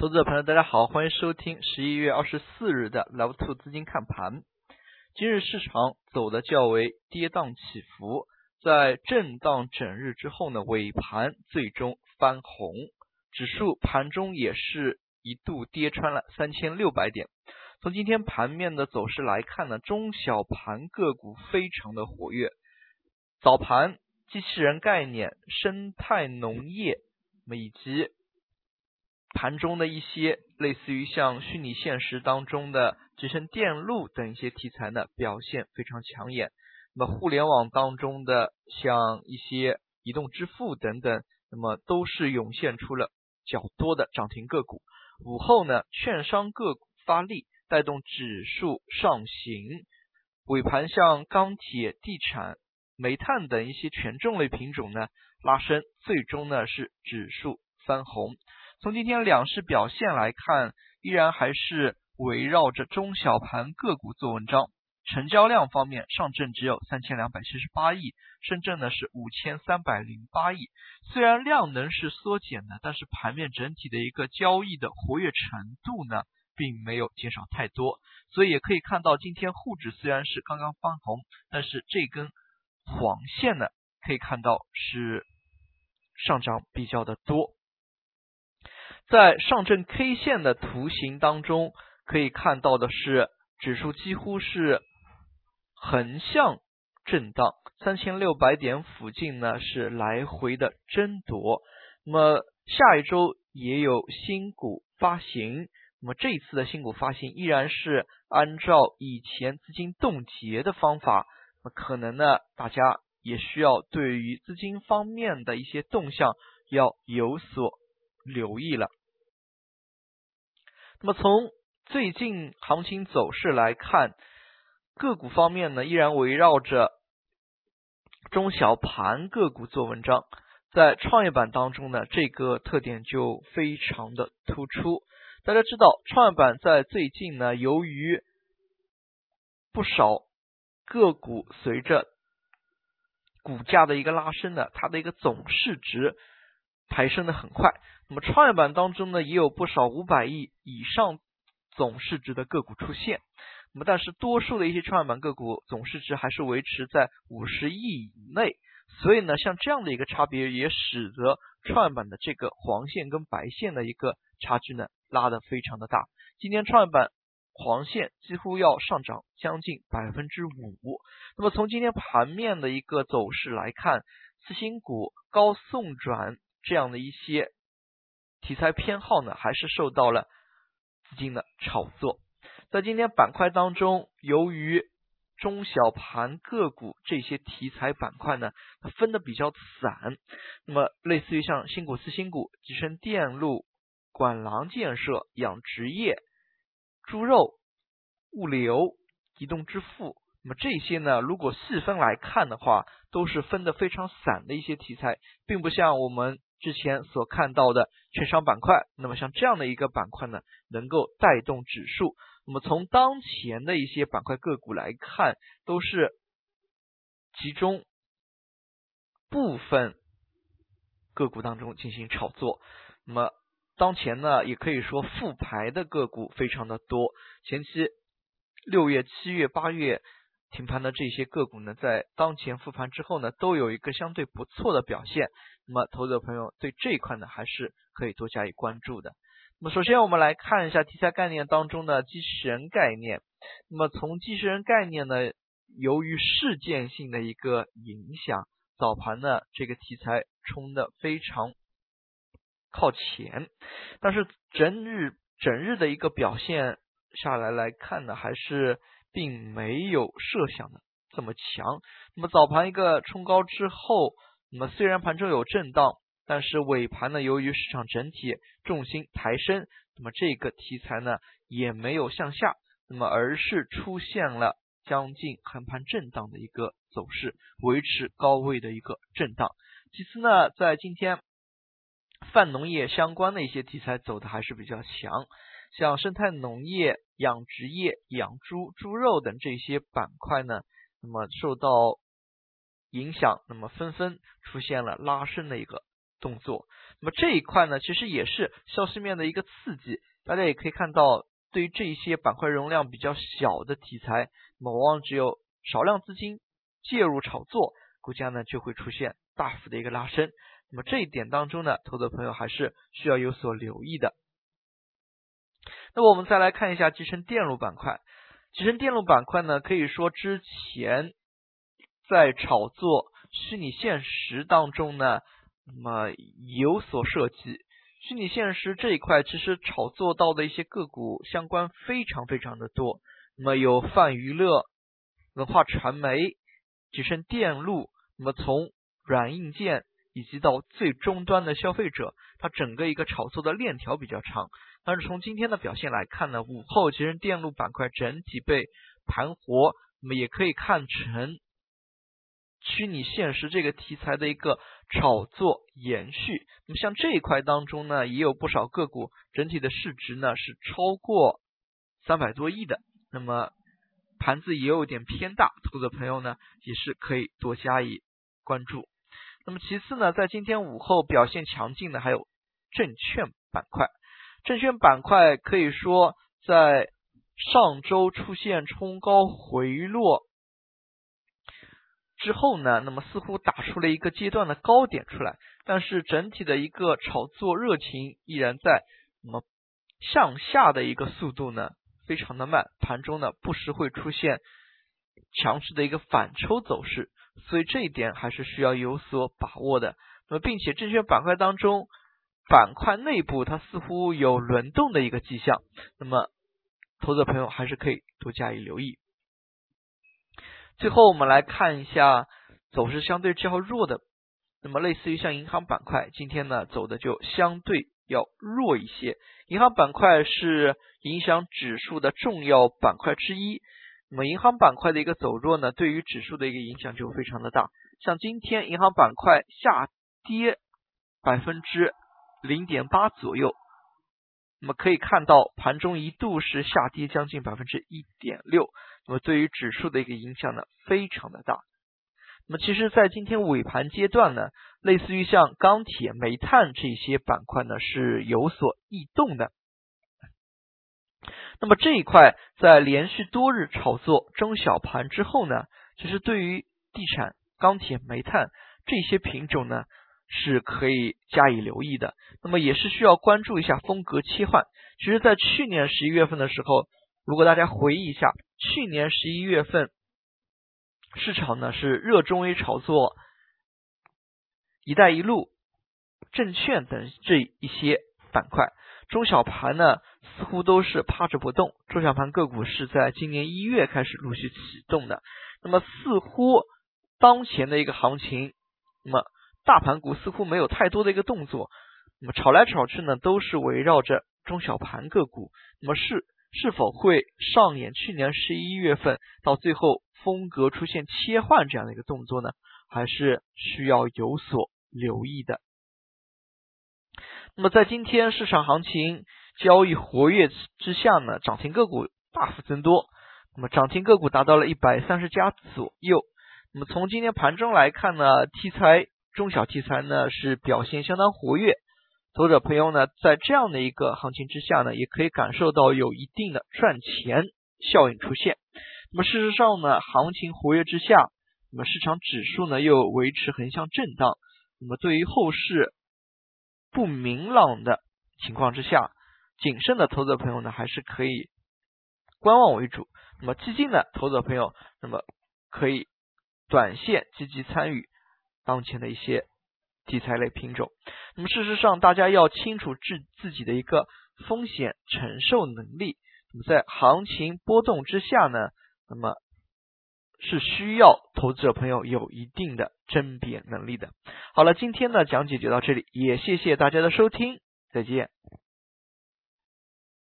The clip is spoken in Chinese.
投资者朋友，大家好，欢迎收听十一月二十四日的 Love Two 资金看盘。今日市场走的较为跌宕起伏，在震荡整日之后呢，尾盘最终翻红，指数盘中也是一度跌穿了三千六百点。从今天盘面的走势来看呢，中小盘个股非常的活跃，早盘机器人概念、生态农业，以及。盘中的一些类似于像虚拟现实当中的集成电路等一些题材呢，表现非常抢眼。那么互联网当中的像一些移动支付等等，那么都是涌现出了较多的涨停个股。午后呢，券商个股发力，带动指数上行。尾盘像钢铁、地产、煤炭等一些权重类品种呢拉升，最终呢是指数翻红。从今天两市表现来看，依然还是围绕着中小盘个股做文章。成交量方面，上证只有三千两百七十八亿，深圳呢是五千三百零八亿。虽然量能是缩减的，但是盘面整体的一个交易的活跃程度呢，并没有减少太多。所以也可以看到，今天沪指虽然是刚刚翻红，但是这根黄线呢，可以看到是上涨比较的多。在上证 K 线的图形当中，可以看到的是，指数几乎是横向震荡，三千六百点附近呢是来回的争夺。那么下一周也有新股发行，那么这一次的新股发行依然是按照以前资金冻结的方法，那可能呢大家也需要对于资金方面的一些动向要有所留意了。那么从最近行情走势来看，个股方面呢，依然围绕着中小盘个股做文章。在创业板当中呢，这个特点就非常的突出。大家知道，创业板在最近呢，由于不少个股随着股价的一个拉升呢，它的一个总市值抬升的很快。那么创业板当中呢，也有不少五百亿以上总市值的个股出现。那么，但是多数的一些创业板个股总市值还是维持在五十亿以内。所以呢，像这样的一个差别，也使得创业板的这个黄线跟白线的一个差距呢，拉得非常的大。今天创业板黄线几乎要上涨将近百分之五。那么从今天盘面的一个走势来看，次新股、高送转这样的一些。题材偏好呢，还是受到了资金的炒作。在今天板块当中，由于中小盘个股这些题材板块呢，它分的比较散。那么，类似于像新股、次新股、集成电路、管廊建设、养殖业、猪肉、物流、移动支付，那么这些呢，如果细分来看的话，都是分的非常散的一些题材，并不像我们。之前所看到的券商板块，那么像这样的一个板块呢，能够带动指数。那么从当前的一些板块个股来看，都是集中部分个股当中进行炒作。那么当前呢，也可以说复牌的个股非常的多。前期六月、七月、八月。停盘的这些个股呢，在当前复盘之后呢，都有一个相对不错的表现。那么，投资者朋友对这一块呢，还是可以多加以关注的。那么，首先我们来看一下题材概念当中的机器人概念。那么，从机器人概念呢，由于事件性的一个影响，早盘呢这个题材冲的非常靠前，但是整日整日的一个表现下来来看呢，还是。并没有设想的这么强。那么早盘一个冲高之后，那么虽然盘中有震荡，但是尾盘呢，由于市场整体重心抬升，那么这个题材呢也没有向下，那么而是出现了将近横盘震荡的一个走势，维持高位的一个震荡。其次呢，在今天泛农业相关的一些题材走的还是比较强。像生态农业、养殖业、养猪、猪肉等这些板块呢，那么受到影响，那么纷纷出现了拉升的一个动作。那么这一块呢，其实也是消息面的一个刺激。大家也可以看到，对于这一些板块容量比较小的题材，那么往往只有少量资金介入炒作，股价呢就会出现大幅的一个拉升。那么这一点当中呢，投资朋友还是需要有所留意的。那么我们再来看一下集成电路板块。集成电路板块呢，可以说之前在炒作虚拟现实当中呢，那么有所涉及。虚拟现实这一块，其实炒作到的一些个股相关非常非常的多。那么有泛娱乐、文化传媒、集成电路，那么从软硬件以及到最终端的消费者，它整个一个炒作的链条比较长。但是从今天的表现来看呢，午后其实电路板块整体被盘活，那么也可以看成虚拟现实这个题材的一个炒作延续。那么像这一块当中呢，也有不少个股整体的市值呢是超过三百多亿的，那么盘子也有点偏大，投资朋友呢也是可以多加以关注。那么其次呢，在今天午后表现强劲的还有证券板块。证券板块可以说在上周出现冲高回落之后呢，那么似乎打出了一个阶段的高点出来，但是整体的一个炒作热情依然在，那么向下的一个速度呢非常的慢，盘中呢不时会出现强势的一个反抽走势，所以这一点还是需要有所把握的。那么并且证券板块当中。板块内部它似乎有轮动的一个迹象，那么投资者朋友还是可以多加以留意。最后我们来看一下走势相对较弱的，那么类似于像银行板块，今天呢走的就相对要弱一些。银行板块是影响指数的重要板块之一，那么银行板块的一个走弱呢，对于指数的一个影响就非常的大。像今天银行板块下跌百分之。零点八左右，那么可以看到盘中一度是下跌将近百分之一点六，那么对于指数的一个影响呢非常的大。那么其实，在今天尾盘阶段呢，类似于像钢铁、煤炭这些板块呢是有所异动的。那么这一块在连续多日炒作中小盘之后呢，其实对于地产、钢铁、煤炭这些品种呢。是可以加以留意的，那么也是需要关注一下风格切换。其实，在去年十一月份的时候，如果大家回忆一下，去年十一月份市场呢是热衷于炒作“一带一路”、证券等这一些板块，中小盘呢似乎都是趴着不动。中小盘个股是在今年一月开始陆续启动的，那么似乎当前的一个行情，那么。大盘股似乎没有太多的一个动作，那么炒来炒去呢，都是围绕着中小盘个股。那么是是否会上演去年十一月份到最后风格出现切换这样的一个动作呢？还是需要有所留意的。那么在今天市场行情交易活跃之下呢，涨停个股大幅增多，那么涨停个股达到了一百三十家左右。那么从今天盘中来看呢，题材。中小题材呢是表现相当活跃，投资者朋友呢在这样的一个行情之下呢，也可以感受到有一定的赚钱效应出现。那么事实上呢，行情活跃之下，那么市场指数呢又维持横向震荡。那么对于后市不明朗的情况之下，谨慎的投资者朋友呢还是可以观望为主。那么基金的投资者朋友，那么可以短线积极参与。当前的一些题材类品种，那么事实上，大家要清楚自自己的一个风险承受能力。那么在行情波动之下呢，那么是需要投资者朋友有一定的甄别能力的。好了，今天的讲解就到这里，也谢谢大家的收听，再见。